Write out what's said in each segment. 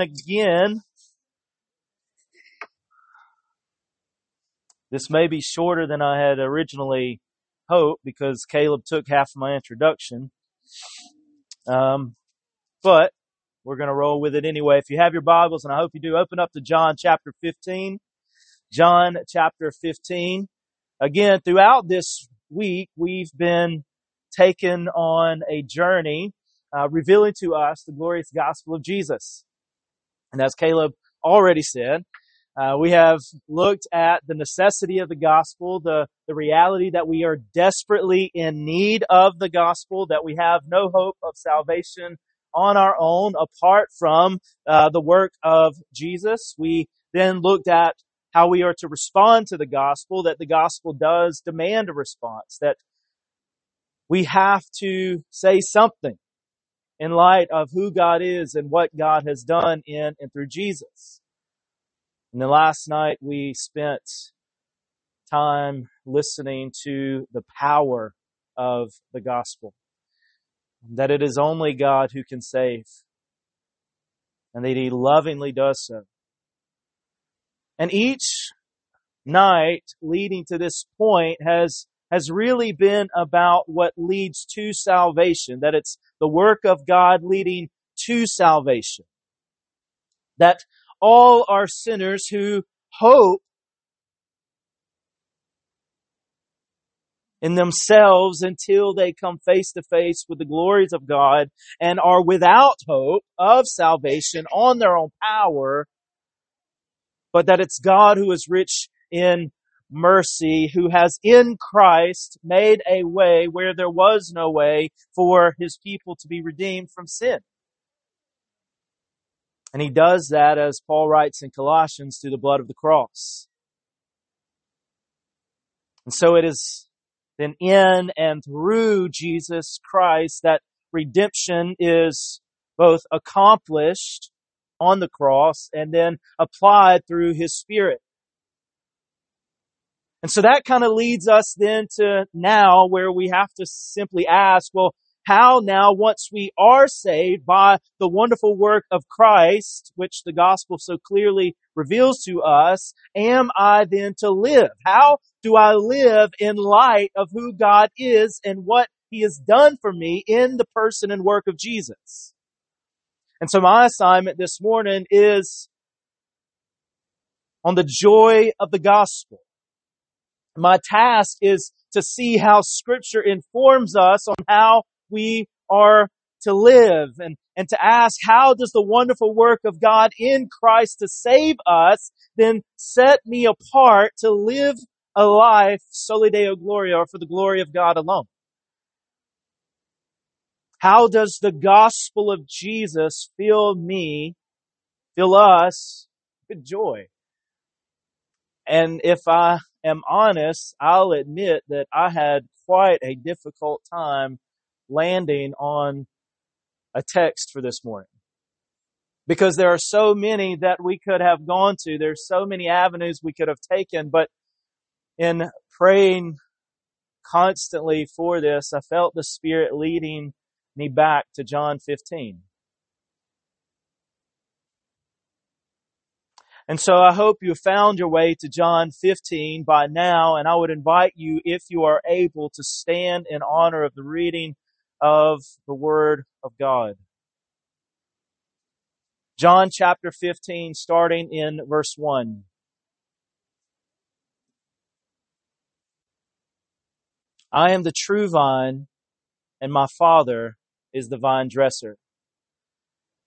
again. This may be shorter than I had originally hoped because Caleb took half of my introduction. Um, but we're going to roll with it anyway. If you have your Bibles, and I hope you do, open up to John chapter 15. John chapter 15. Again, throughout this week, we've been taken on a journey uh, revealing to us the glorious gospel of Jesus. And as Caleb already said, uh, we have looked at the necessity of the gospel, the, the reality that we are desperately in need of the gospel, that we have no hope of salvation on our own apart from uh, the work of Jesus. We then looked at how we are to respond to the gospel, that the gospel does demand a response, that we have to say something in light of who God is and what God has done in and through Jesus. And then last night we spent time listening to the power of the gospel. That it is only God who can save. And that He lovingly does so. And each night leading to this point has has really been about what leads to salvation, that it's the work of God leading to salvation. That all are sinners who hope in themselves until they come face to face with the glories of God and are without hope of salvation on their own power, but that it's God who is rich in mercy, who has in Christ made a way where there was no way for his people to be redeemed from sin. And he does that, as Paul writes in Colossians, through the blood of the cross. And so it is then in and through Jesus Christ that redemption is both accomplished on the cross and then applied through his spirit. And so that kind of leads us then to now where we have to simply ask, well, how now, once we are saved by the wonderful work of Christ, which the gospel so clearly reveals to us, am I then to live? How do I live in light of who God is and what he has done for me in the person and work of Jesus? And so my assignment this morning is on the joy of the gospel my task is to see how scripture informs us on how we are to live and, and to ask how does the wonderful work of God in Christ to save us then set me apart to live a life soli deo gloria or for the glory of God alone? How does the gospel of Jesus fill me, fill us with joy? And if I am honest, I'll admit that I had quite a difficult time landing on a text for this morning. Because there are so many that we could have gone to. There's so many avenues we could have taken, but in praying constantly for this, I felt the Spirit leading me back to John 15. And so I hope you found your way to John 15 by now, and I would invite you, if you are able, to stand in honor of the reading of the Word of God. John chapter 15, starting in verse 1. I am the true vine, and my Father is the vine dresser.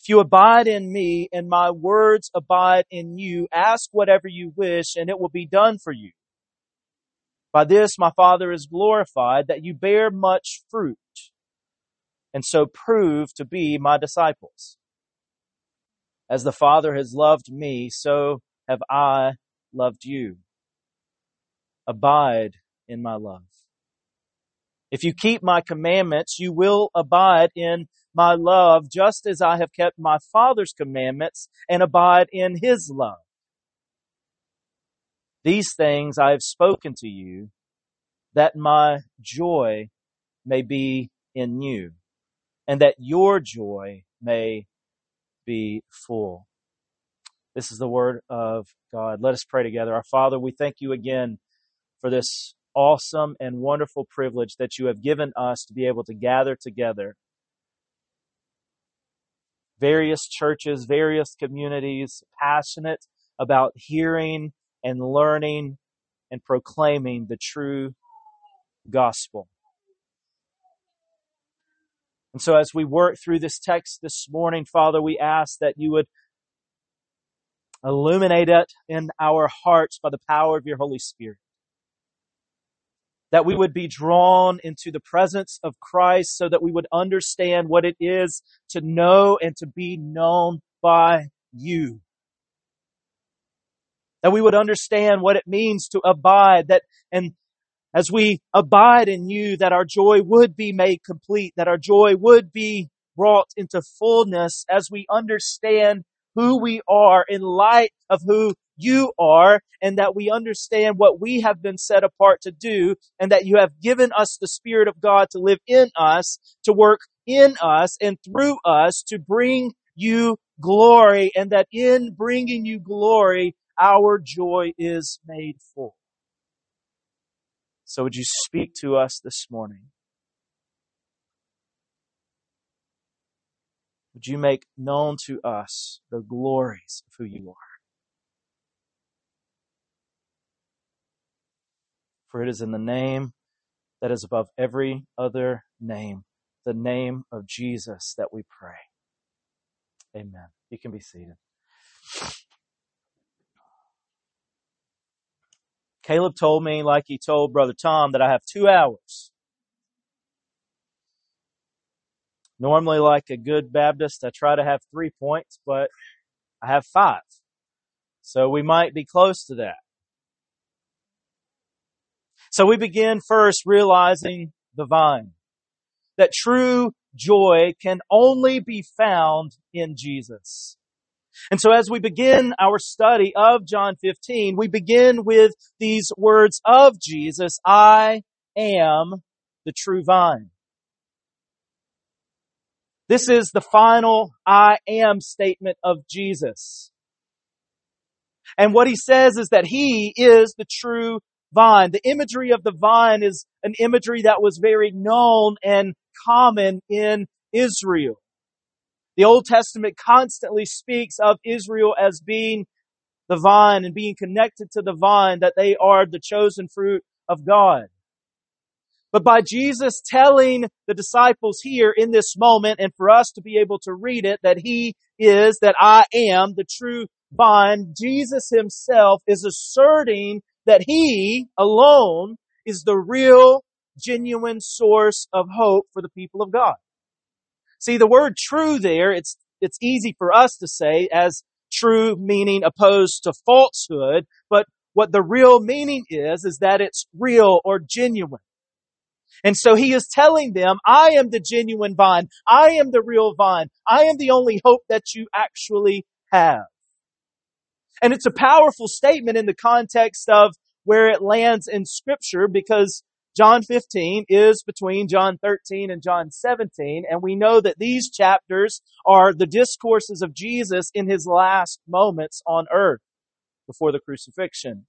If you abide in me and my words abide in you, ask whatever you wish and it will be done for you. By this my Father is glorified that you bear much fruit and so prove to be my disciples. As the Father has loved me, so have I loved you. Abide in my love. If you keep my commandments, you will abide in my love, just as I have kept my Father's commandments and abide in his love. These things I have spoken to you, that my joy may be in you, and that your joy may be full. This is the word of God. Let us pray together. Our Father, we thank you again for this awesome and wonderful privilege that you have given us to be able to gather together. Various churches, various communities, passionate about hearing and learning and proclaiming the true gospel. And so, as we work through this text this morning, Father, we ask that you would illuminate it in our hearts by the power of your Holy Spirit. That we would be drawn into the presence of Christ so that we would understand what it is to know and to be known by you. That we would understand what it means to abide, that, and as we abide in you, that our joy would be made complete, that our joy would be brought into fullness as we understand who we are in light of who you are and that we understand what we have been set apart to do and that you have given us the Spirit of God to live in us, to work in us and through us to bring you glory and that in bringing you glory, our joy is made full. So would you speak to us this morning? Would you make known to us the glories of who you are? For it is in the name that is above every other name, the name of Jesus, that we pray. Amen. You can be seated. Caleb told me, like he told Brother Tom, that I have two hours. Normally, like a good Baptist, I try to have three points, but I have five. So we might be close to that. So we begin first realizing the vine. That true joy can only be found in Jesus. And so as we begin our study of John 15, we begin with these words of Jesus, I am the true vine. This is the final I am statement of Jesus. And what he says is that he is the true vine. The imagery of the vine is an imagery that was very known and common in Israel. The Old Testament constantly speaks of Israel as being the vine and being connected to the vine, that they are the chosen fruit of God. But by Jesus telling the disciples here in this moment and for us to be able to read it that he is, that I am the true vine, Jesus himself is asserting that he alone is the real, genuine source of hope for the people of God. See, the word true there, it's, it's easy for us to say as true meaning opposed to falsehood, but what the real meaning is, is that it's real or genuine. And so he is telling them, I am the genuine vine. I am the real vine. I am the only hope that you actually have. And it's a powerful statement in the context of where it lands in scripture because John 15 is between John 13 and John 17, and we know that these chapters are the discourses of Jesus in his last moments on earth before the crucifixion.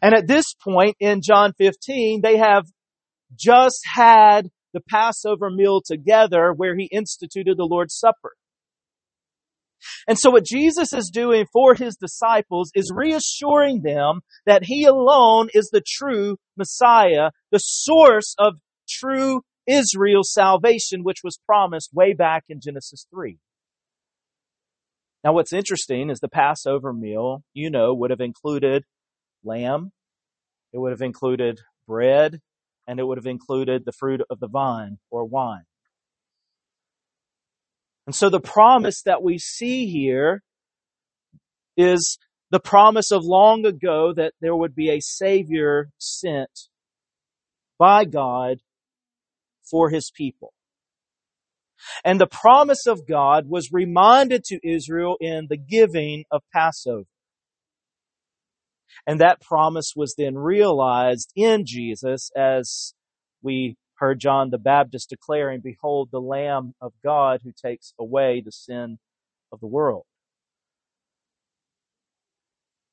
And at this point in John 15, they have just had the Passover meal together where he instituted the Lord's Supper. And so what Jesus is doing for his disciples is reassuring them that he alone is the true Messiah, the source of true Israel's salvation, which was promised way back in Genesis 3. Now, what's interesting is the Passover meal, you know, would have included lamb, it would have included bread, and it would have included the fruit of the vine or wine. And so the promise that we see here is the promise of long ago that there would be a Savior sent by God for His people. And the promise of God was reminded to Israel in the giving of Passover. And that promise was then realized in Jesus as we heard John the Baptist declaring, Behold, the Lamb of God who takes away the sin of the world.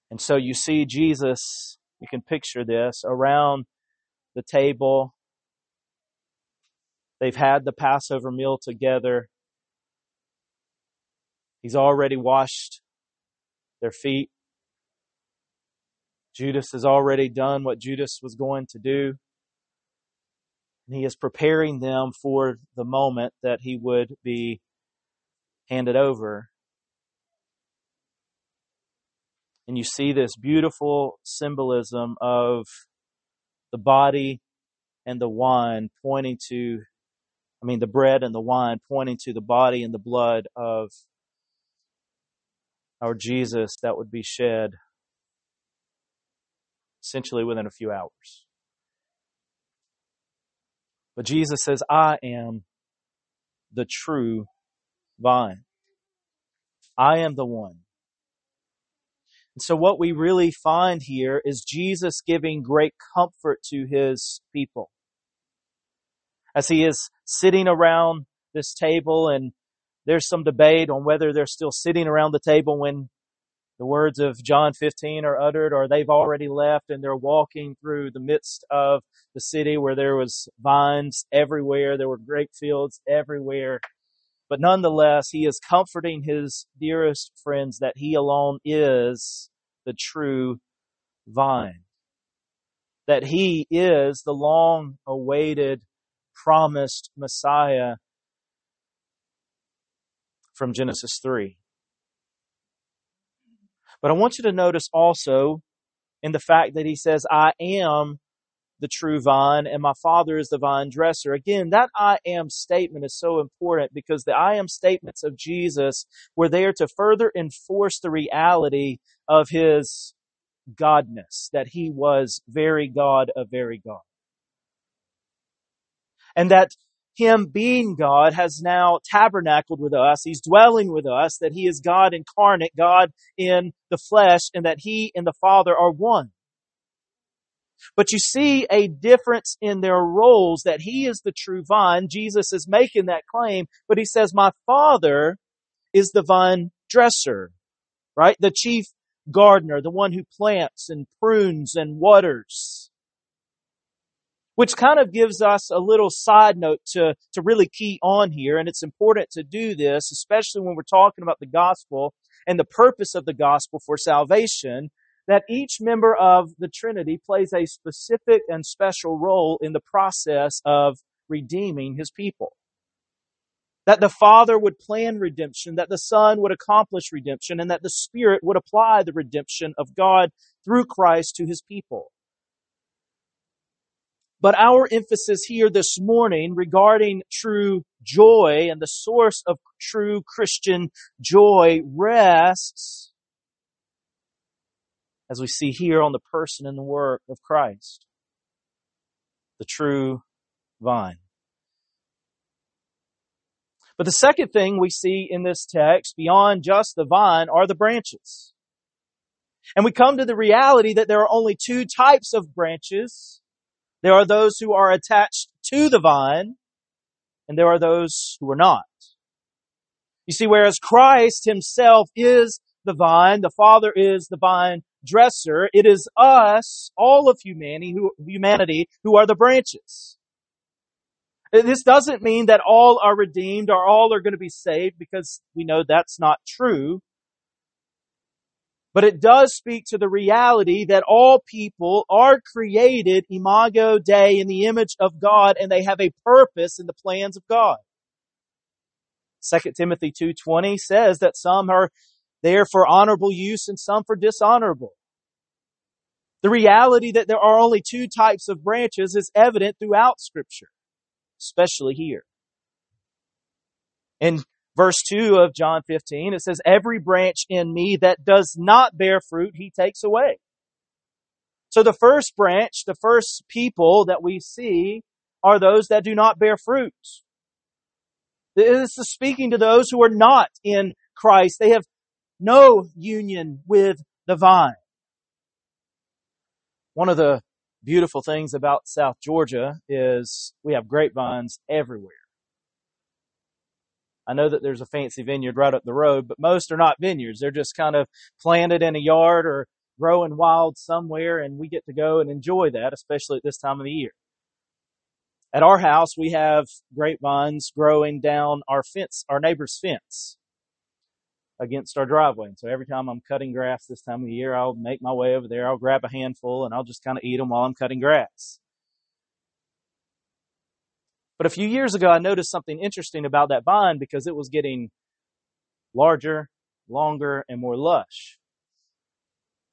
And so you see Jesus, you can picture this, around the table. They've had the Passover meal together. He's already washed their feet. Judas has already done what Judas was going to do. And he is preparing them for the moment that he would be handed over. And you see this beautiful symbolism of the body and the wine pointing to, I mean, the bread and the wine pointing to the body and the blood of our Jesus that would be shed essentially within a few hours. But Jesus says, I am the true vine. I am the one. And so what we really find here is Jesus giving great comfort to his people. As he is sitting around this table and there's some debate on whether they're still sitting around the table when the words of John 15 are uttered or they've already left and they're walking through the midst of the city where there was vines everywhere. There were grape fields everywhere. But nonetheless, he is comforting his dearest friends that he alone is the true vine. That he is the long awaited promised Messiah from Genesis 3. But I want you to notice also in the fact that he says, I am the true vine and my father is the vine dresser. Again, that I am statement is so important because the I am statements of Jesus were there to further enforce the reality of his godness, that he was very God of very God. And that him being God has now tabernacled with us. He's dwelling with us, that he is God incarnate, God in the flesh, and that he and the Father are one. But you see a difference in their roles that he is the true vine. Jesus is making that claim, but he says, my Father is the vine dresser, right? The chief gardener, the one who plants and prunes and waters which kind of gives us a little side note to, to really key on here. And it's important to do this, especially when we're talking about the gospel and the purpose of the gospel for salvation, that each member of the Trinity plays a specific and special role in the process of redeeming his people. That the Father would plan redemption, that the Son would accomplish redemption, and that the Spirit would apply the redemption of God through Christ to his people. But our emphasis here this morning regarding true joy and the source of true Christian joy rests, as we see here, on the person and the work of Christ, the true vine. But the second thing we see in this text, beyond just the vine, are the branches. And we come to the reality that there are only two types of branches there are those who are attached to the vine, and there are those who are not. You see, whereas Christ himself is the vine, the Father is the vine dresser, it is us, all of humanity who, humanity, who are the branches. This doesn't mean that all are redeemed or all are going to be saved because we know that's not true. But it does speak to the reality that all people are created imago Dei in the image of God and they have a purpose in the plans of God. 2 Timothy 2.20 says that some are there for honorable use and some for dishonorable. The reality that there are only two types of branches is evident throughout scripture, especially here. In verse 2 of John 15, it says, Every branch in me that does not bear fruit, he takes away. So the first branch, the first people that we see are those that do not bear fruit. This is speaking to those who are not in Christ. They have no union with the vine. One of the beautiful things about South Georgia is we have grapevines everywhere. I know that there's a fancy vineyard right up the road, but most are not vineyards. They're just kind of planted in a yard or growing wild somewhere, and we get to go and enjoy that, especially at this time of the year. At our house, we have grapevines growing down our fence, our neighbor's fence against our driveway. And so every time I'm cutting grass this time of the year, I'll make my way over there. I'll grab a handful and I'll just kind of eat them while I'm cutting grass. But a few years ago, I noticed something interesting about that vine because it was getting larger, longer, and more lush.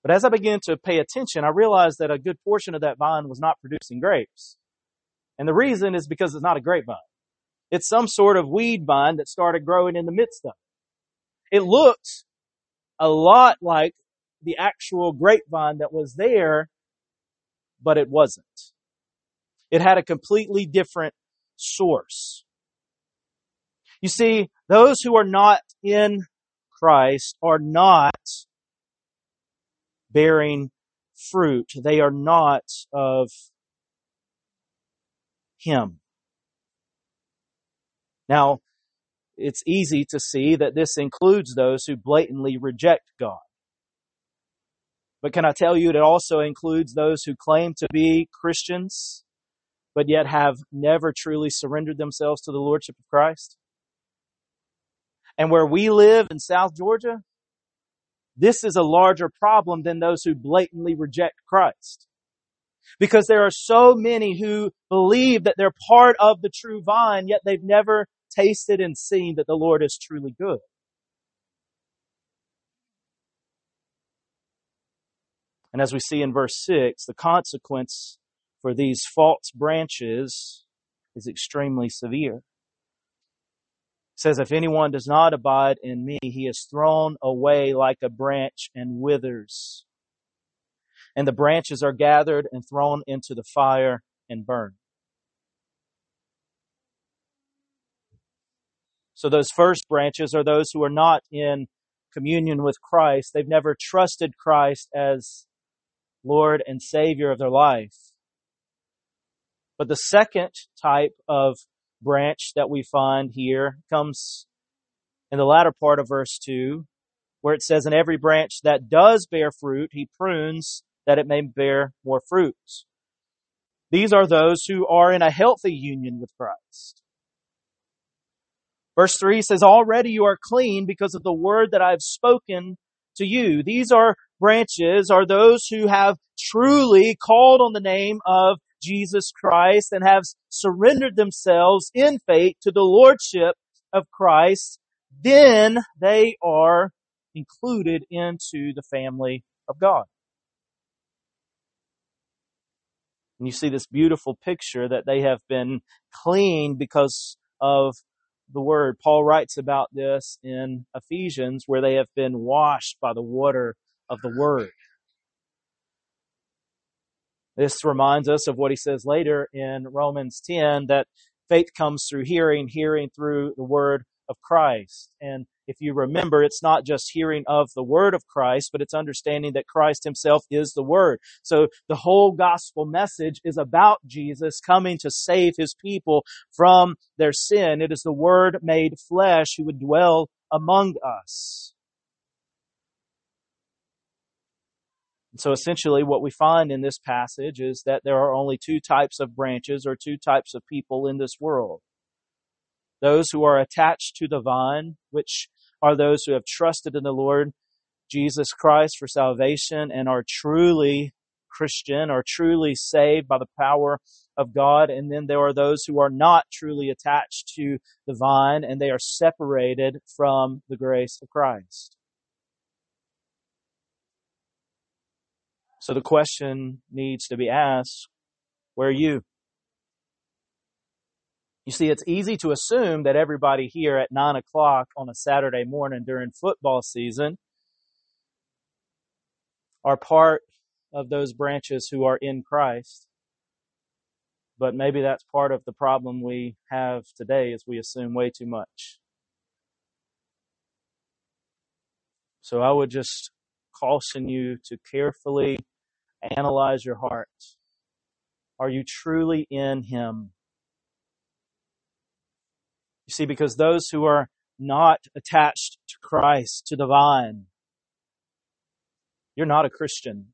But as I began to pay attention, I realized that a good portion of that vine was not producing grapes. And the reason is because it's not a grapevine. It's some sort of weed vine that started growing in the midst of it. It looked a lot like the actual grapevine that was there, but it wasn't. It had a completely different source. You see, those who are not in Christ are not bearing fruit. They are not of him. Now, it's easy to see that this includes those who blatantly reject God. But can I tell you, it also includes those who claim to be Christians, but yet have never truly surrendered themselves to the Lordship of Christ? And where we live in South Georgia, this is a larger problem than those who blatantly reject Christ because there are so many who believe that they're part of the true vine, yet they've never tasted and seen that the Lord is truly good. And as we see in verse 6, the consequence for these false branches is extremely severe. It says, If anyone does not abide in me, he is thrown away like a branch and withers and the branches are gathered and thrown into the fire and burned. So those first branches are those who are not in communion with Christ. They've never trusted Christ as Lord and Savior of their life. But the second type of branch that we find here comes in the latter part of verse 2, where it says, In every branch that does bear fruit, he prunes that it may bear more fruits. These are those who are in a healthy union with Christ. Verse 3 says, Already you are clean because of the word that I have spoken to you. These are branches, are those who have truly called on the name of Jesus Christ and have surrendered themselves in faith to the Lordship of Christ. Then they are included into the family of God. And you see this beautiful picture that they have been cleaned because of the word. Paul writes about this in Ephesians where they have been washed by the water of the word. This reminds us of what he says later in Romans 10 that faith comes through hearing, hearing through the word of Christ. And if you remember, it's not just hearing of the word of Christ, but it's understanding that Christ himself is the word. So the whole gospel message is about Jesus coming to save his people from their sin. It is the word made flesh who would dwell among us. So essentially what we find in this passage is that there are only two types of branches or two types of people in this world. Those who are attached to the vine, which are those who have trusted in the Lord Jesus Christ for salvation and are truly Christian, are truly saved by the power of God. And then there are those who are not truly attached to the vine and they are separated from the grace of Christ. So the question needs to be asked, where are you? You see, it's easy to assume that everybody here at nine o'clock on a Saturday morning during football season are part of those branches who are in Christ. But maybe that's part of the problem we have today is we assume way too much. So I would just caution you to carefully analyze your heart. Are you truly in Him? You see, because those who are not attached to Christ, to the vine, you're not a Christian.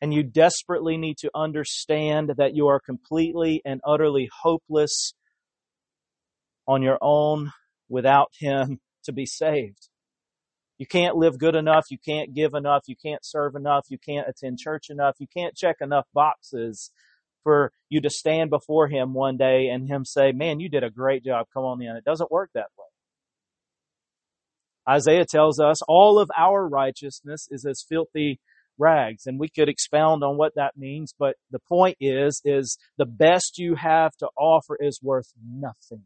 And you desperately need to understand that you are completely and utterly hopeless on your own without Him to be saved. You can't live good enough. You can't give enough. You can't serve enough. You can't attend church enough. You can't check enough boxes for you to stand before Him one day and Him say, Man, you did a great job. Come on in. It doesn't work that way. Isaiah tells us all of our righteousness is as filthy rags and we could expound on what that means but the point is is the best you have to offer is worth nothing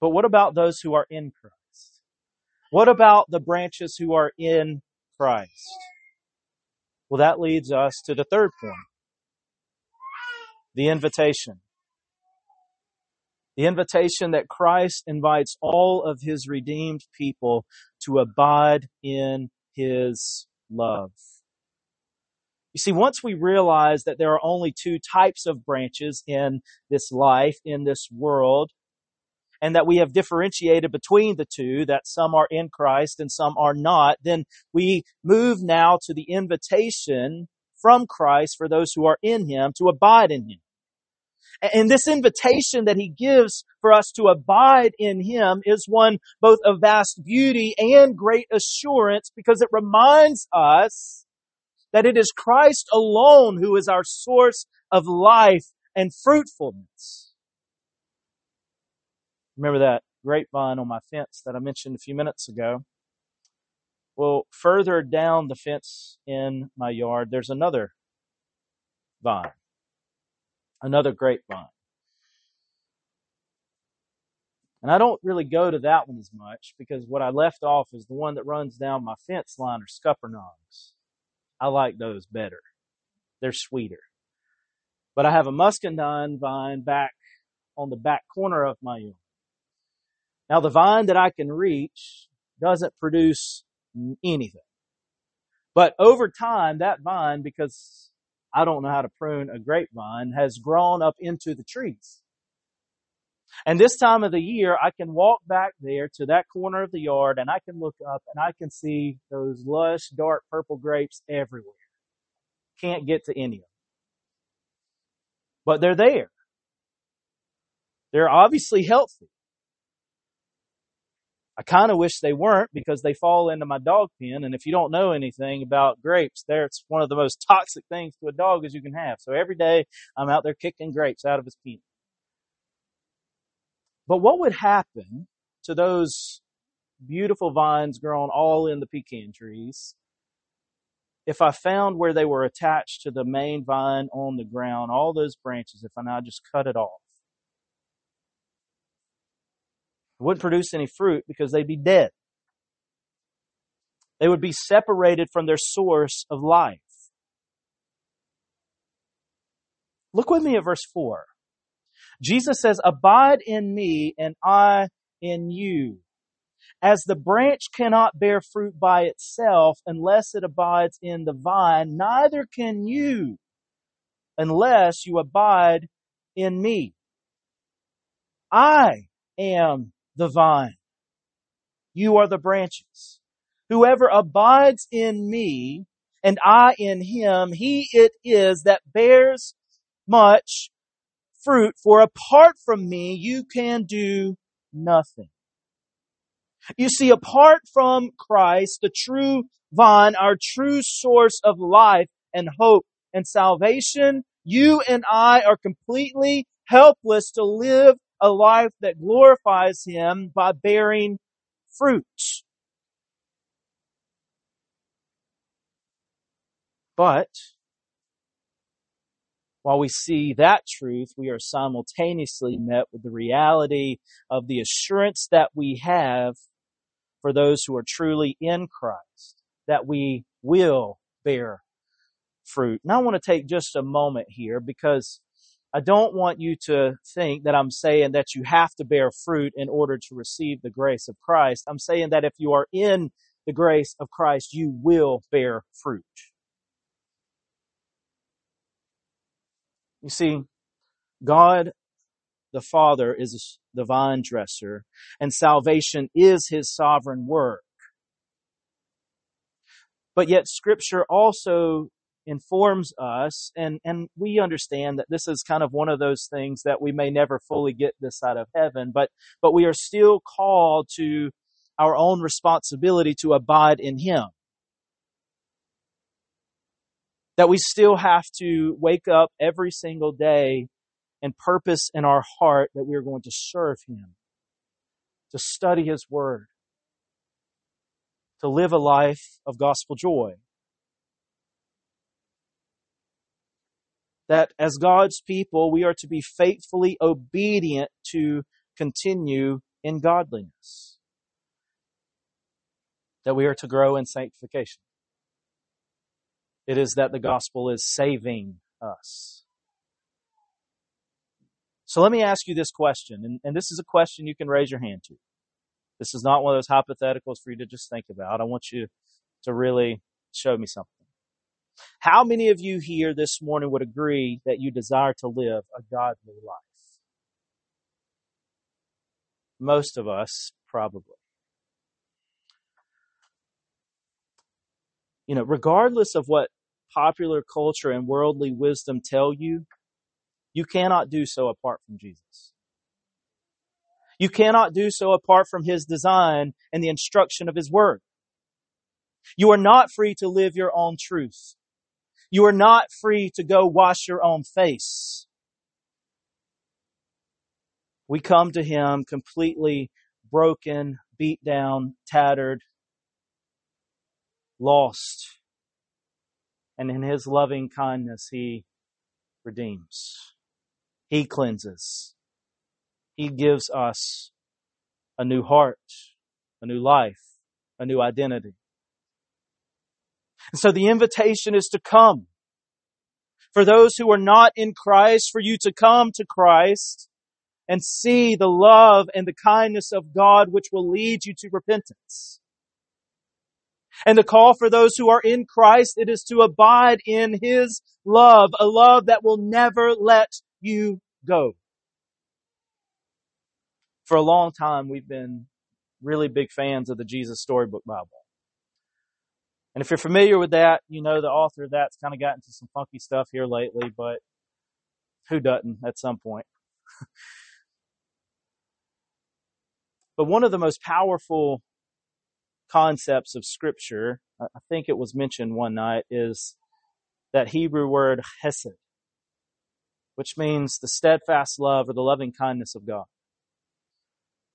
But what about those who are in Christ? What about the branches who are in Christ? Well, that leads us to the third point. The invitation. The invitation that Christ invites all of his redeemed people to abide in his love. You see, once we realize that there are only two types of branches in this life, in this world, and that we have differentiated between the two, that some are in Christ and some are not, then we move now to the invitation from Christ for those who are in Him to abide in Him. And this invitation that he gives for us to abide in him is one both of vast beauty and great assurance because it reminds us that it is Christ alone who is our source of life and fruitfulness. Remember that grapevine on my fence that I mentioned a few minutes ago? Well, further down the fence in my yard, there's another vine, another grapevine. And I don't really go to that one as much because what I left off is the one that runs down my fence line are scuppernongs. I like those better. They're sweeter. But I have a muscadine vine back on the back corner of my yard. Now the vine that I can reach doesn't produce anything. But over time, that vine, because I don't know how to prune a grapevine, has grown up into the trees. And this time of the year, I can walk back there to that corner of the yard and I can look up and I can see those lush, dark purple grapes everywhere. Can't get to any of them. But they're there. They're obviously healthy. I kind of wish they weren't because they fall into my dog pen. And if you don't know anything about grapes, there it's one of the most toxic things to a dog as you can have. So every day I'm out there kicking grapes out of his pen. But what would happen to those beautiful vines grown all in the pecan trees if I found where they were attached to the main vine on the ground, all those branches, if I now just cut it off? It wouldn't produce any fruit because they'd be dead. They would be separated from their source of life. Look with me at verse 4. Jesus says, Abide in me and I in you. As the branch cannot bear fruit by itself unless it abides in the vine, neither can you unless you abide in me. I am the vine. You are the branches. Whoever abides in me and I in him, he it is that bears much fruit, for apart from me, you can do nothing. You see, apart from Christ, the true vine, our true source of life and hope and salvation, you and I are completely helpless to live a life that glorifies Him by bearing fruit. But while we see that truth, we are simultaneously met with the reality of the assurance that we have for those who are truly in Christ, that we will bear fruit. And I want to take just a moment here because I don't want you to think that I'm saying that you have to bear fruit in order to receive the grace of Christ. I'm saying that if you are in the grace of Christ, you will bear fruit. You see, God the Father is the vine dresser, and salvation is his sovereign work. But yet Scripture also informs us, and, and we understand that this is kind of one of those things that we may never fully get this side of heaven, but, but we are still called to our own responsibility to abide in Him. That we still have to wake up every single day and purpose in our heart that we are going to serve Him, to study His Word, to live a life of gospel joy. That as God's people, we are to be faithfully obedient to continue in godliness. That we are to grow in sanctification. It is that the gospel is saving us. So let me ask you this question, and, and this is a question you can raise your hand to. This is not one of those hypotheticals for you to just think about. I want you to really show me something. How many of you here this morning would agree that you desire to live a godly life? Most of us, probably. You know, regardless of what popular culture and worldly wisdom tell you, you cannot do so apart from Jesus. You cannot do so apart from His design and the instruction of His Word. You are not free to live your own truth. You are not free to go wash your own face. We come to Him completely broken, beat down, tattered, lost. And in His loving kindness, He redeems. He cleanses. He gives us a new heart, a new life, a new identity. And so the invitation is to come. For those who are not in Christ, for you to come to Christ and see the love and the kindness of God which will lead you to repentance. And the call for those who are in Christ, it is to abide in His love, a love that will never let you go. For a long time, we've been really big fans of the Jesus Storybook Bible. And if you're familiar with that, you know the author of that's kind of gotten into some funky stuff here lately, but who doesn't at some point? but one of the most powerful concepts of Scripture, I think it was mentioned one night, is that Hebrew word hesed which means the steadfast love or the loving kindness of God.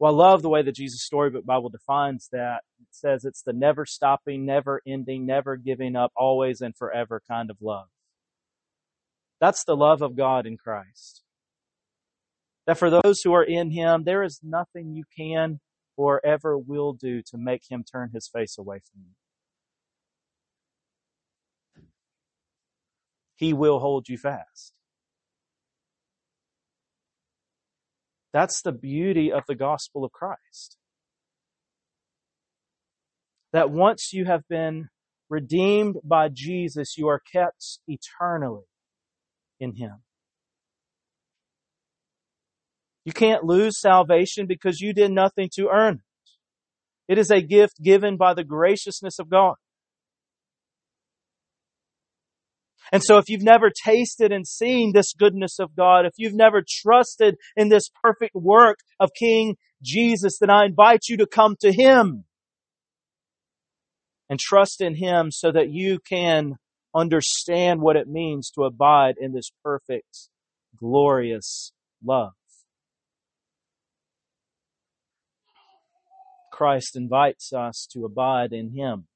Well, I love the way the Jesus Storybook Bible defines that. It says it's the never stopping, never ending, never giving up, always and forever kind of love. That's the love of God in Christ. That for those who are in Him, there is nothing you can or ever will do to make Him turn His face away from you. He will hold you fast. That's the beauty of the gospel of Christ. That once you have been redeemed by Jesus, you are kept eternally in Him. You can't lose salvation because you did nothing to earn it. It is a gift given by the graciousness of God. And so if you've never tasted and seen this goodness of God, if you've never trusted in this perfect work of King Jesus, then I invite you to come to Him and trust in Him so that you can understand what it means to abide in this perfect, glorious love. Christ invites us to abide in Him.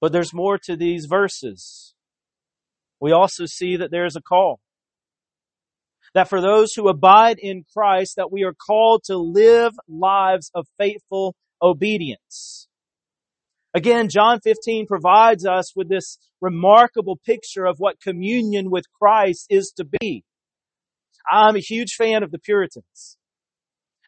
But there's more to these verses. We also see that there's a call. That for those who abide in Christ, that we are called to live lives of faithful obedience. Again, John 15 provides us with this remarkable picture of what communion with Christ is to be. I'm a huge fan of the Puritans.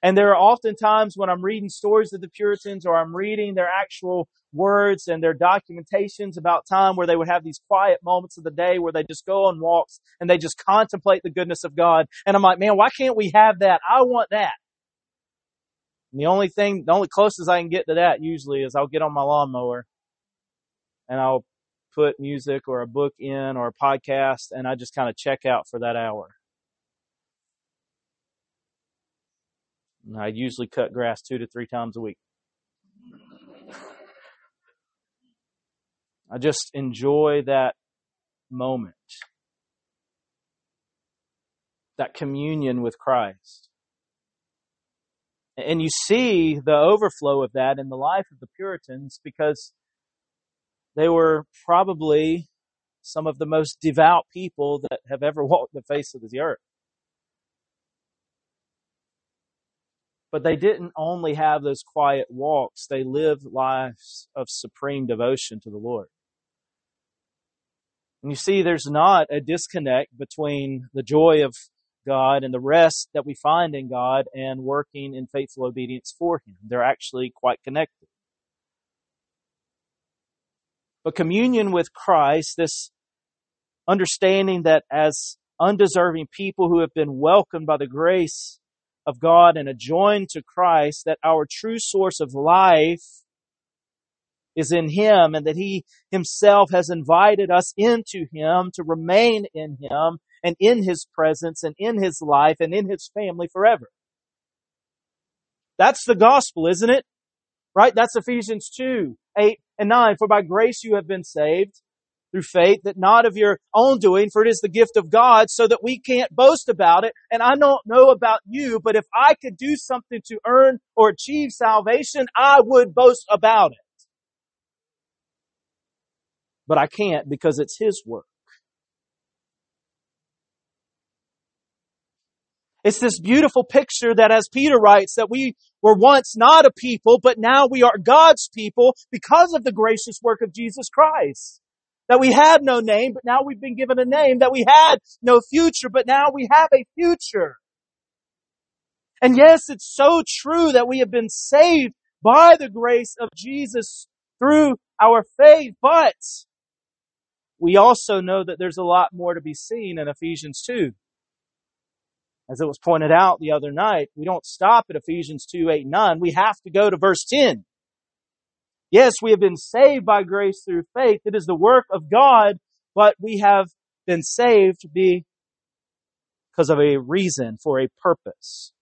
And there are often times when I'm reading stories of the Puritans or I'm reading their actual words and their documentations about time where they would have these quiet moments of the day where they just go on walks and they just contemplate the goodness of God. And I'm like, man, why can't we have that? I want that. And the only thing, the only closest I can get to that usually is I'll get on my lawnmower and I'll put music or a book in or a podcast and I just kind of check out for that hour. I usually cut grass two to three times a week. I just enjoy that moment, that communion with Christ. And you see the overflow of that in the life of the Puritans because they were probably some of the most devout people that have ever walked the face of the earth. But they didn't only have those quiet walks, they lived lives of supreme devotion to the Lord. And you see, there's not a disconnect between the joy of God and the rest that we find in God and working in faithful obedience for Him. They're actually quite connected. But communion with Christ, this understanding that as undeserving people who have been welcomed by the grace of God and adjoined to Christ, that our true source of life is in Him and that He Himself has invited us into Him to remain in Him and in His presence and in His life and in His family forever. That's the gospel, isn't it? Right? That's Ephesians 2, 8 and 9. For by grace you have been saved through faith, that not of your own doing, for it is the gift of God, so that we can't boast about it. And I don't know about you, but if I could do something to earn or achieve salvation, I would boast about it. But I can't because it's His work. It's this beautiful picture that as Peter writes, that we were once not a people, but now we are God's people because of the gracious work of Jesus Christ. That we had no name, but now we've been given a name. That we had no future, but now we have a future. And yes, it's so true that we have been saved by the grace of Jesus through our faith, but we also know that there's a lot more to be seen in Ephesians 2. As it was pointed out the other night, we don't stop at Ephesians 2, 8, 9. We have to go to verse 10. Yes, we have been saved by grace through faith. It is the work of God, but we have been saved because of a reason, for a purpose.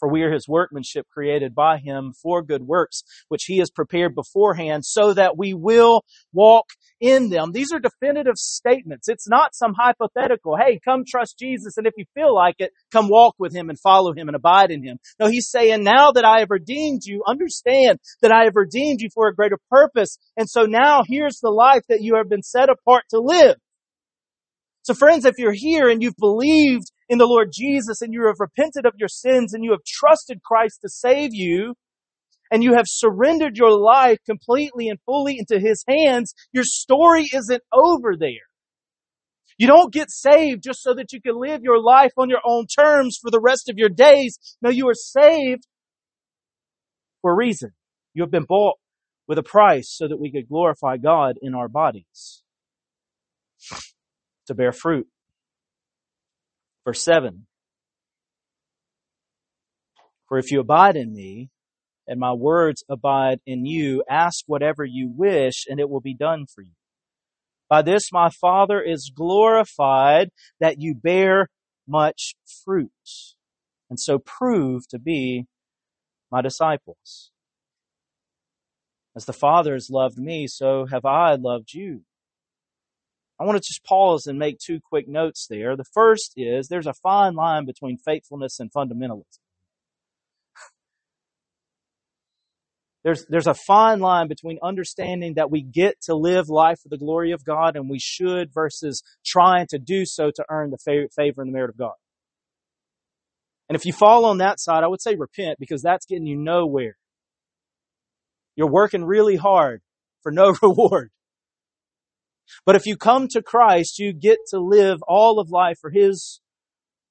For we are his workmanship created by him for good works, which he has prepared beforehand so that we will walk in them. These are definitive statements. It's not some hypothetical, hey, come trust Jesus, and if you feel like it, come walk with him and follow him and abide in him. No, he's saying, now that I have redeemed you, understand that I have redeemed you for a greater purpose. And so now here's the life that you have been set apart to live. So friends, if you're here and you've believed in the Lord Jesus and you have repented of your sins and you have trusted Christ to save you, and you have surrendered your life completely and fully into His hands, your story isn't over there. You don't get saved just so that you can live your life on your own terms for the rest of your days. No, you are saved for a reason. You have been bought with a price so that we could glorify God in our bodies to bear fruit. Verse 7 For if you abide in me, and my words abide in you, ask whatever you wish, and it will be done for you. By this my Father is glorified that you bear much fruit, and so prove to be my disciples. As the Father has loved me, so have I loved you. I want to just pause and make two quick notes there. The first is there's a fine line between faithfulness and fundamentalism. There's, there's a fine line between understanding that we get to live life for the glory of God and we should versus trying to do so to earn the favor and the merit of God. And if you fall on that side, I would say repent because that's getting you nowhere. You're working really hard for no reward. But if you come to Christ, you get to live all of life for His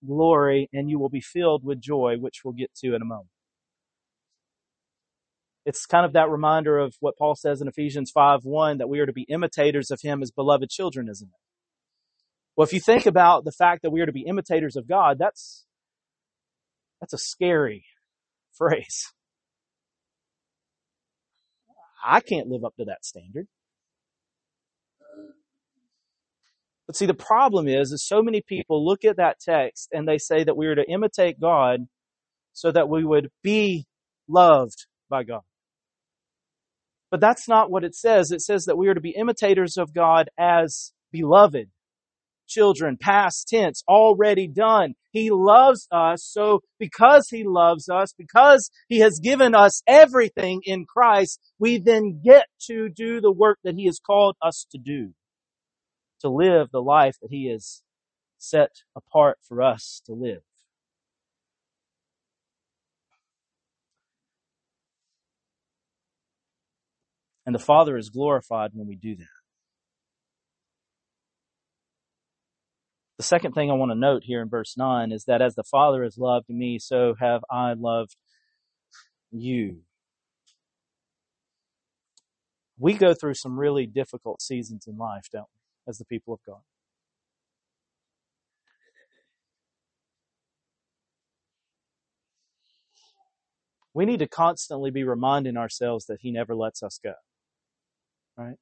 glory and you will be filled with joy, which we'll get to in a moment. It's kind of that reminder of what Paul says in Ephesians 5 1 that we are to be imitators of Him as beloved children, isn't it? Well, if you think about the fact that we are to be imitators of God, that's, that's a scary phrase. I can't live up to that standard. But see, the problem is, is so many people look at that text and they say that we are to imitate God so that we would be loved by God. But that's not what it says. It says that we are to be imitators of God as beloved children, past tense, already done. He loves us. So because he loves us, because he has given us everything in Christ, we then get to do the work that he has called us to do, to live the life that he has set apart for us to live. And the Father is glorified when we do that. The second thing I want to note here in verse 9 is that as the Father has loved me, so have I loved you. We go through some really difficult seasons in life, don't we, as the people of God? We need to constantly be reminding ourselves that He never lets us go. Right?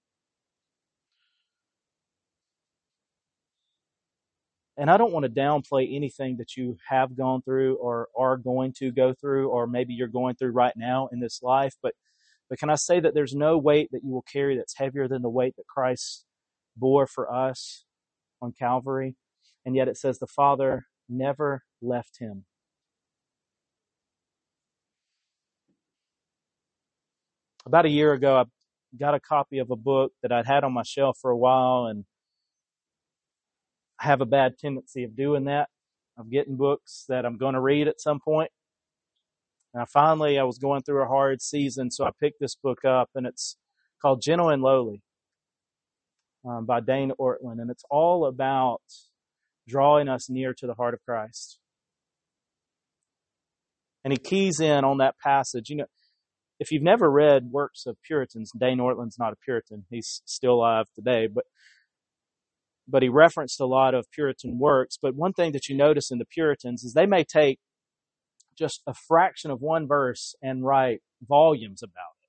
And I don't want to downplay anything that you have gone through or are going to go through, or maybe you're going through right now in this life. But, but can I say that there's no weight that you will carry that's heavier than the weight that Christ bore for us on Calvary? And yet it says the Father never left him. About a year ago, I got a copy of a book that I'd had on my shelf for a while and I have a bad tendency of doing that, of getting books that I'm going to read at some point. Now, finally, I was going through a hard season, so I picked this book up, and it's called Gentle and Lowly um, by Dane Ortlund, and it's all about drawing us near to the heart of Christ. And he keys in on that passage. You know, if you've never read works of Puritans, Dane Ortlund's not a Puritan; he's still alive today, but but he referenced a lot of Puritan works. But one thing that you notice in the Puritans is they may take just a fraction of one verse and write volumes about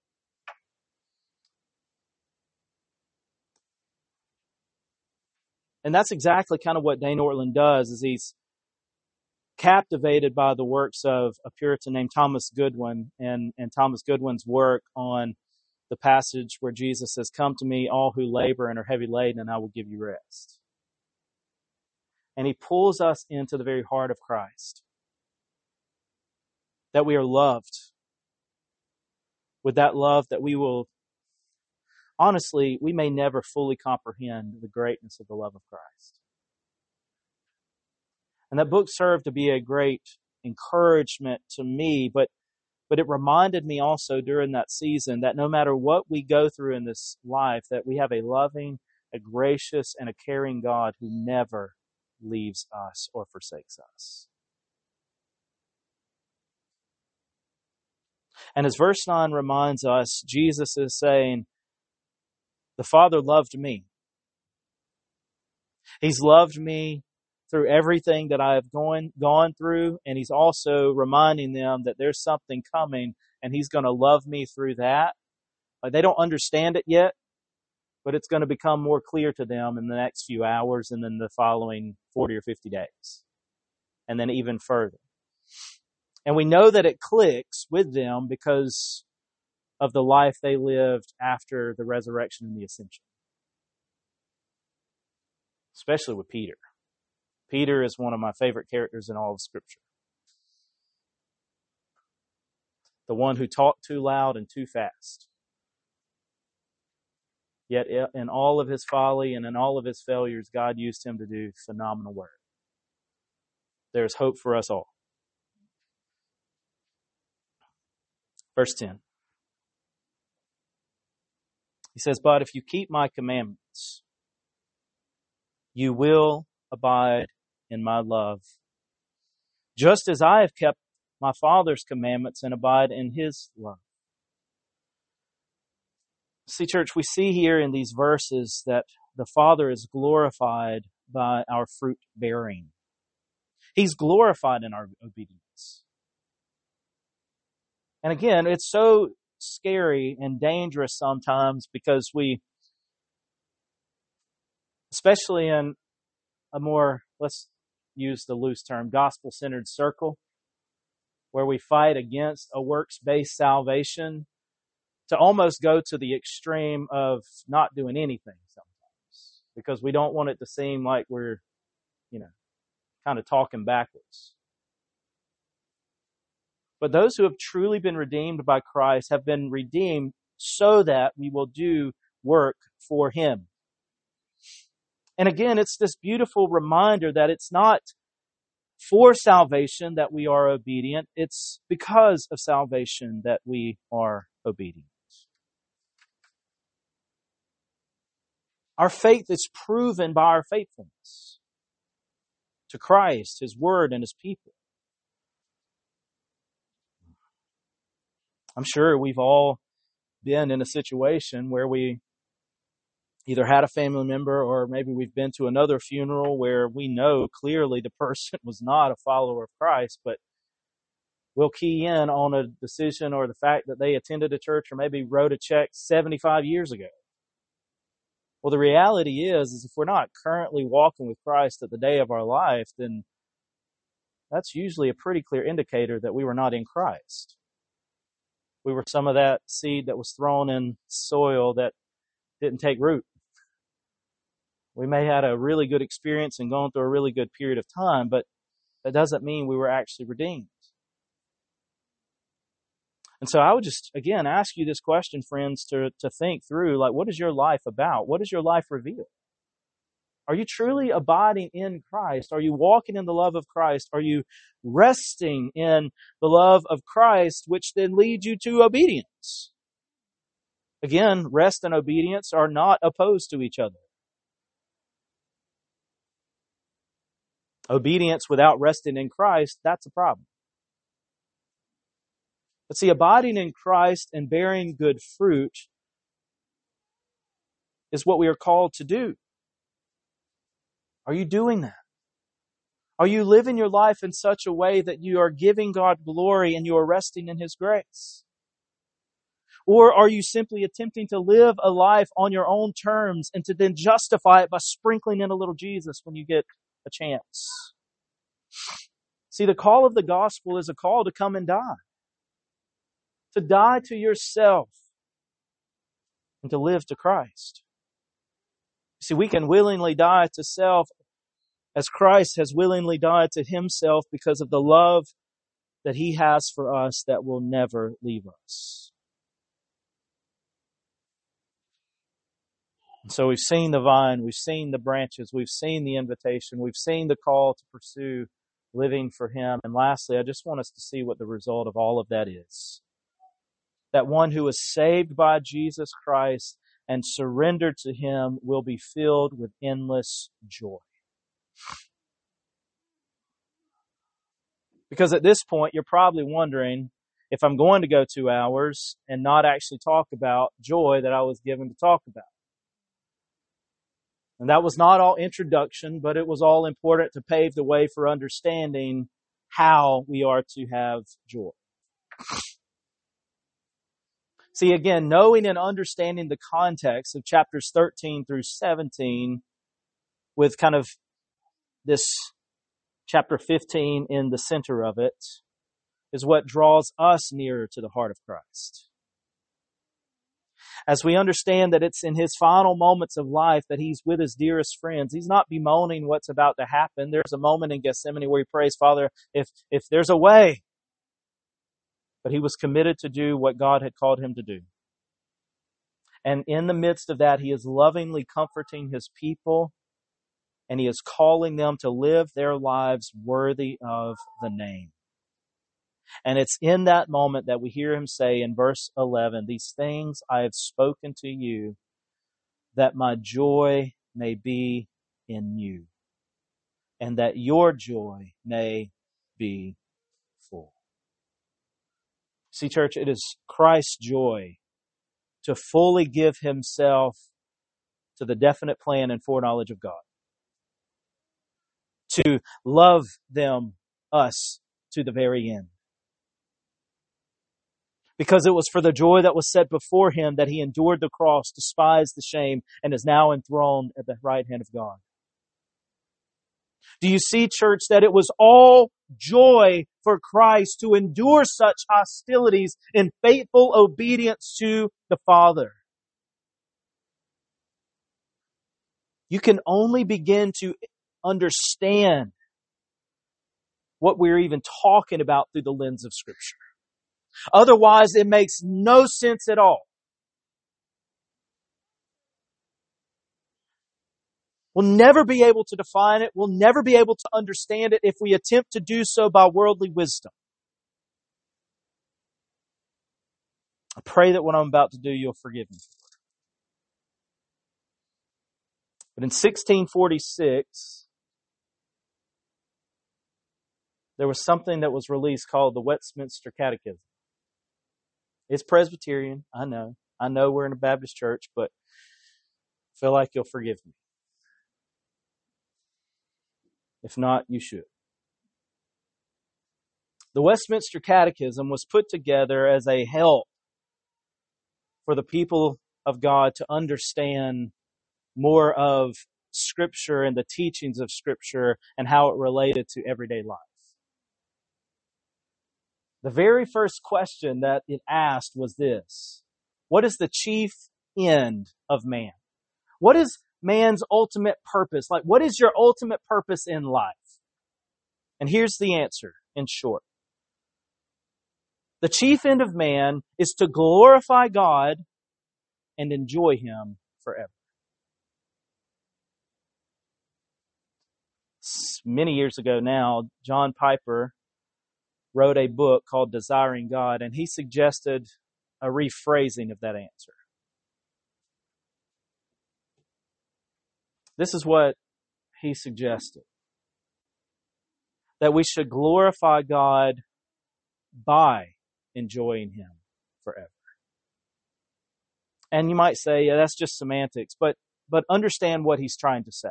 And that's exactly kind of what Dane Ortlund does is he's captivated by the works of a Puritan named Thomas Goodwin and, and Thomas Goodwin's work on the passage where Jesus says, Come to me, all who labor and are heavy laden, and I will give you rest. And he pulls us into the very heart of Christ. That we are loved. With that love, that we will, honestly, we may never fully comprehend the greatness of the love of Christ. And that book served to be a great encouragement to me, but but it reminded me also during that season that no matter what we go through in this life, that we have a loving, a gracious, and a caring God who never leaves us or forsakes us. And as verse 9 reminds us, Jesus is saying, The Father loved me. He's loved me through everything that I have gone, gone through. And he's also reminding them that there's something coming and he's going to love me through that. Like they don't understand it yet, but it's going to become more clear to them in the next few hours and then the following 40 or 50 days. And then even further. And we know that it clicks with them because of the life they lived after the resurrection and the ascension. Especially with Peter. Peter is one of my favorite characters in all of Scripture. The one who talked too loud and too fast. Yet in all of his folly and in all of his failures, God used him to do phenomenal work. There's hope for us all. Verse 10. He says, But if you keep my commandments, you will abide in my love, just as I have kept my Father's commandments and abide in his love. See, church, we see here in these verses that the Father is glorified by our fruit bearing. He's glorified in our obedience. And again, it's so scary and dangerous sometimes because we, especially in a more, let's use the loose term, gospel centered circle, where we fight against a works based salvation, to almost go to the extreme of not doing anything sometimes because we don't want it to seem like we're, you know, kind of talking backwards. But those who have truly been redeemed by Christ have been redeemed so that we will do work for Him. And again, it's this beautiful reminder that it's not for salvation that we are obedient, it's because of salvation that we are obedient. Our faith is proven by our faithfulness to Christ, His Word, and His people. I'm sure we've all been in a situation where we either had a family member or maybe we've been to another funeral where we know clearly the person was not a follower of Christ, but we'll key in on a decision or the fact that they attended a church or maybe wrote a check 75 years ago. Well, the reality is, is if we're not currently walking with Christ at the day of our life, then that's usually a pretty clear indicator that we were not in Christ we were some of that seed that was thrown in soil that didn't take root. We may have had a really good experience and gone through a really good period of time, but that doesn't mean we were actually redeemed. And so I would just, again, ask you this question, friends, to, to think through, like, what is your life about? What does your life reveal? Are you truly abiding in Christ? Are you walking in the love of Christ? Are you resting in the love of Christ, which then leads you to obedience? Again, rest and obedience are not opposed to each other. Obedience without resting in Christ, that's a problem. But see, abiding in Christ and bearing good fruit is what we are called to do. Are you doing that? Are you living your life in such a way that you are giving God glory and you are resting in His grace? Or are you simply attempting to live a life on your own terms and to then justify it by sprinkling in a little Jesus when you get a chance? See, the call of the gospel is a call to come and die. To die to yourself and to live to Christ. See, we can willingly die to self as Christ has willingly died to himself because of the love that he has for us that will never leave us. And so we've seen the vine, we've seen the branches, we've seen the invitation, we've seen the call to pursue living for him. And lastly, I just want us to see what the result of all of that is. That one who is saved by Jesus Christ and surrender to Him will be filled with endless joy. Because at this point, you're probably wondering if I'm going to go two hours and not actually talk about joy that I was given to talk about. And that was not all introduction, but it was all important to pave the way for understanding how we are to have joy. See, again, knowing and understanding the context of chapters 13 through 17 with kind of this chapter 15 in the center of it is what draws us nearer to the heart of Christ. As we understand that it's in his final moments of life that he's with his dearest friends, he's not bemoaning what's about to happen. There's a moment in Gethsemane where he prays, Father, if, if there's a way, but he was committed to do what God had called him to do. And in the midst of that, he is lovingly comforting his people and he is calling them to live their lives worthy of the name. And it's in that moment that we hear him say in verse 11, These things I have spoken to you, that my joy may be in you, and that your joy may be. See, church, it is Christ's joy to fully give himself to the definite plan and foreknowledge of God, to love them, us, to the very end. Because it was for the joy that was set before him that he endured the cross, despised the shame, and is now enthroned at the right hand of God. Do you see, church, that it was all joy for Christ to endure such hostilities in faithful obedience to the Father? You can only begin to understand what we're even talking about through the lens of Scripture. Otherwise, it makes no sense at all. We'll never be able to define it. We'll never be able to understand it if we attempt to do so by worldly wisdom. I pray that what I'm about to do, you'll forgive me. But in 1646, there was something that was released called the Westminster Catechism. It's Presbyterian, I know. I know we're in a Baptist church, but I feel like you'll forgive me. If not, you should. The Westminster Catechism was put together as a help for the people of God to understand more of Scripture and the teachings of Scripture and how it related to everyday life. The very first question that it asked was this What is the chief end of man? What is man's ultimate purpose? Like, what is your ultimate purpose in life? And here's the answer in short. The chief end of man is to glorify God and enjoy Him forever. Many years ago now, John Piper wrote a book called Desiring God, and he suggested a rephrasing of that answer. This is what he suggested that we should glorify God by enjoying Him forever. And you might say, yeah, that's just semantics, but, but understand what he's trying to say.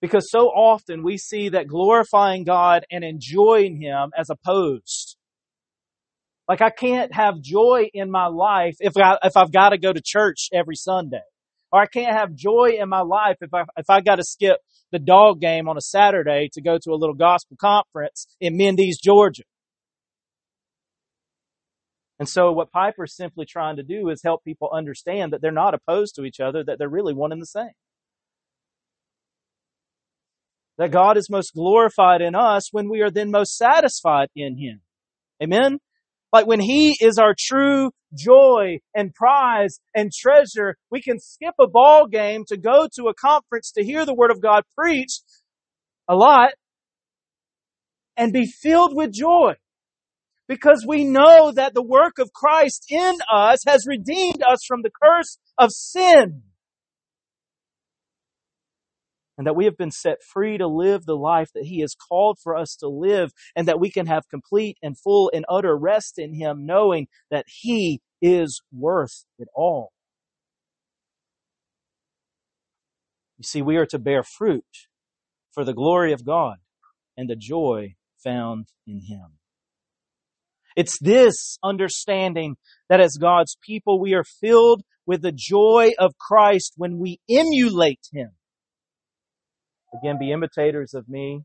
Because so often we see that glorifying God and enjoying Him as opposed. Like I can't have joy in my life if I, if I've got to go to church every Sunday. Or I can't have joy in my life if I, if I got to skip the dog game on a Saturday to go to a little gospel conference in Mendes, Georgia. And so what Piper's simply trying to do is help people understand that they're not opposed to each other, that they're really one and the same. That God is most glorified in us when we are then most satisfied in Him. Amen? Like when He is our true joy and prize and treasure, we can skip a ball game to go to a conference to hear the Word of God preached a lot and be filled with joy. Because we know that the work of Christ in us has redeemed us from the curse of sin and that we have been set free to live the life that He has called for us to live, and that we can have complete and full and utter rest in Him, knowing that He is worth it all. You see, we are to bear fruit for the glory of God and the joy found in Him. It's this understanding that as God's people, we are filled with the joy of Christ when we emulate Him. Again, be imitators of me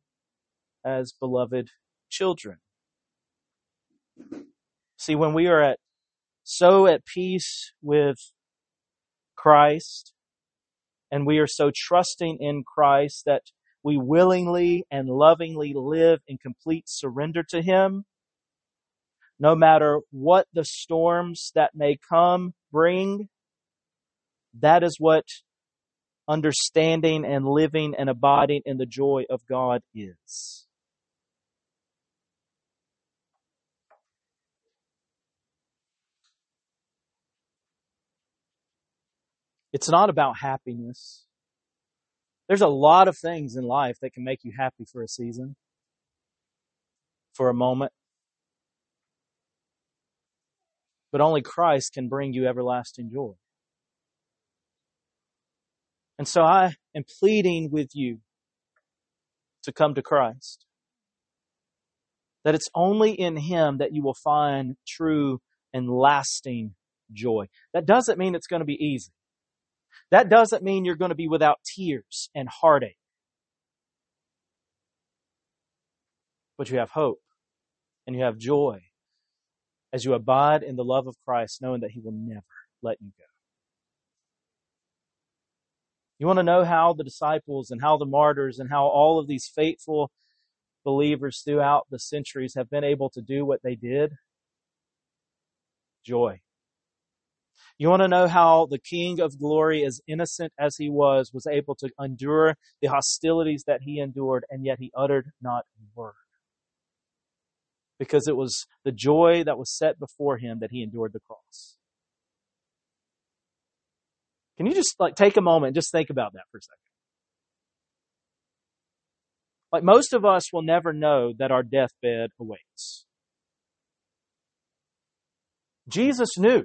as beloved children. See, when we are at so at peace with Christ and we are so trusting in Christ that we willingly and lovingly live in complete surrender to Him, no matter what the storms that may come bring, that is what understanding and living and abiding in the joy of God is. It's not about happiness. There's a lot of things in life that can make you happy for a season, for a moment. But only Christ can bring you everlasting joy. And so I am pleading with you to come to Christ. That it's only in Him that you will find true and lasting joy. That doesn't mean it's going to be easy. That doesn't mean you're going to be without tears and heartache. But you have hope and you have joy as you abide in the love of Christ, knowing that He will never let you go. You want to know how the disciples and how the martyrs and how all of these faithful believers throughout the centuries have been able to do what they did? Joy. You want to know how the King of glory, as innocent as he was, was able to endure the hostilities that he endured, and yet he uttered not a word. Because it was the joy that was set before him that he endured the cross. Can you just like take a moment and just think about that for a second? Like most of us will never know that our deathbed awaits. Jesus knew.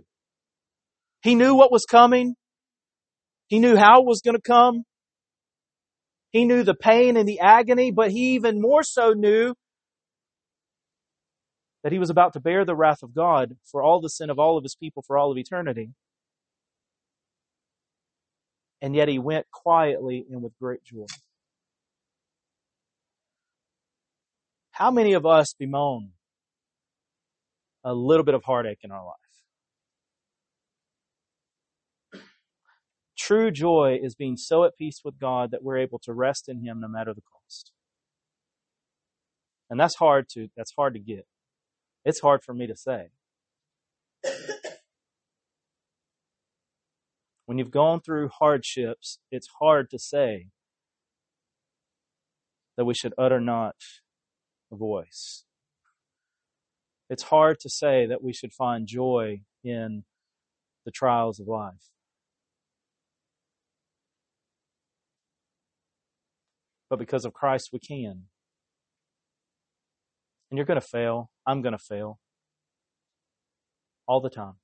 He knew what was coming. He knew how it was going to come. He knew the pain and the agony, but he even more so knew that he was about to bear the wrath of God for all the sin of all of his people for all of eternity and yet he went quietly and with great joy. How many of us bemoan a little bit of heartache in our life? True joy is being so at peace with God that we're able to rest in Him no matter the cost. And that's hard to, that's hard to get. It's hard for me to say. When you've gone through hardships, it's hard to say that we should utter not a voice. It's hard to say that we should find joy in the trials of life. But because of Christ, we can. And you're going to fail. I'm going to fail. All the time.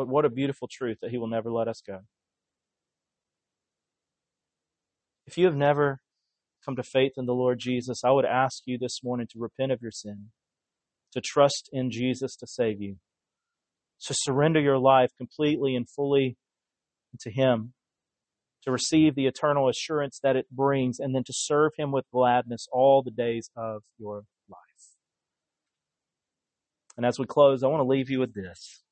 But what a beautiful truth that He will never let us go. If you have never come to faith in the Lord Jesus, I would ask you this morning to repent of your sin, to trust in Jesus to save you, to surrender your life completely and fully to Him, to receive the eternal assurance that it brings, and then to serve Him with gladness all the days of your life. And as we close, I want to leave you with this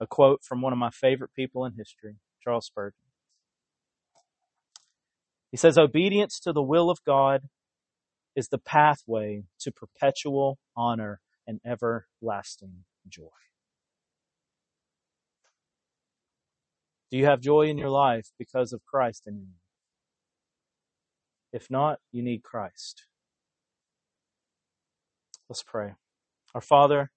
a quote from one of my favorite people in history, Charles Spurgeon. He says, Obedience to the will of God is the pathway to perpetual honor and everlasting joy. Do you have joy in your life because of Christ in you? If not, you need Christ. Let's pray. Our Father,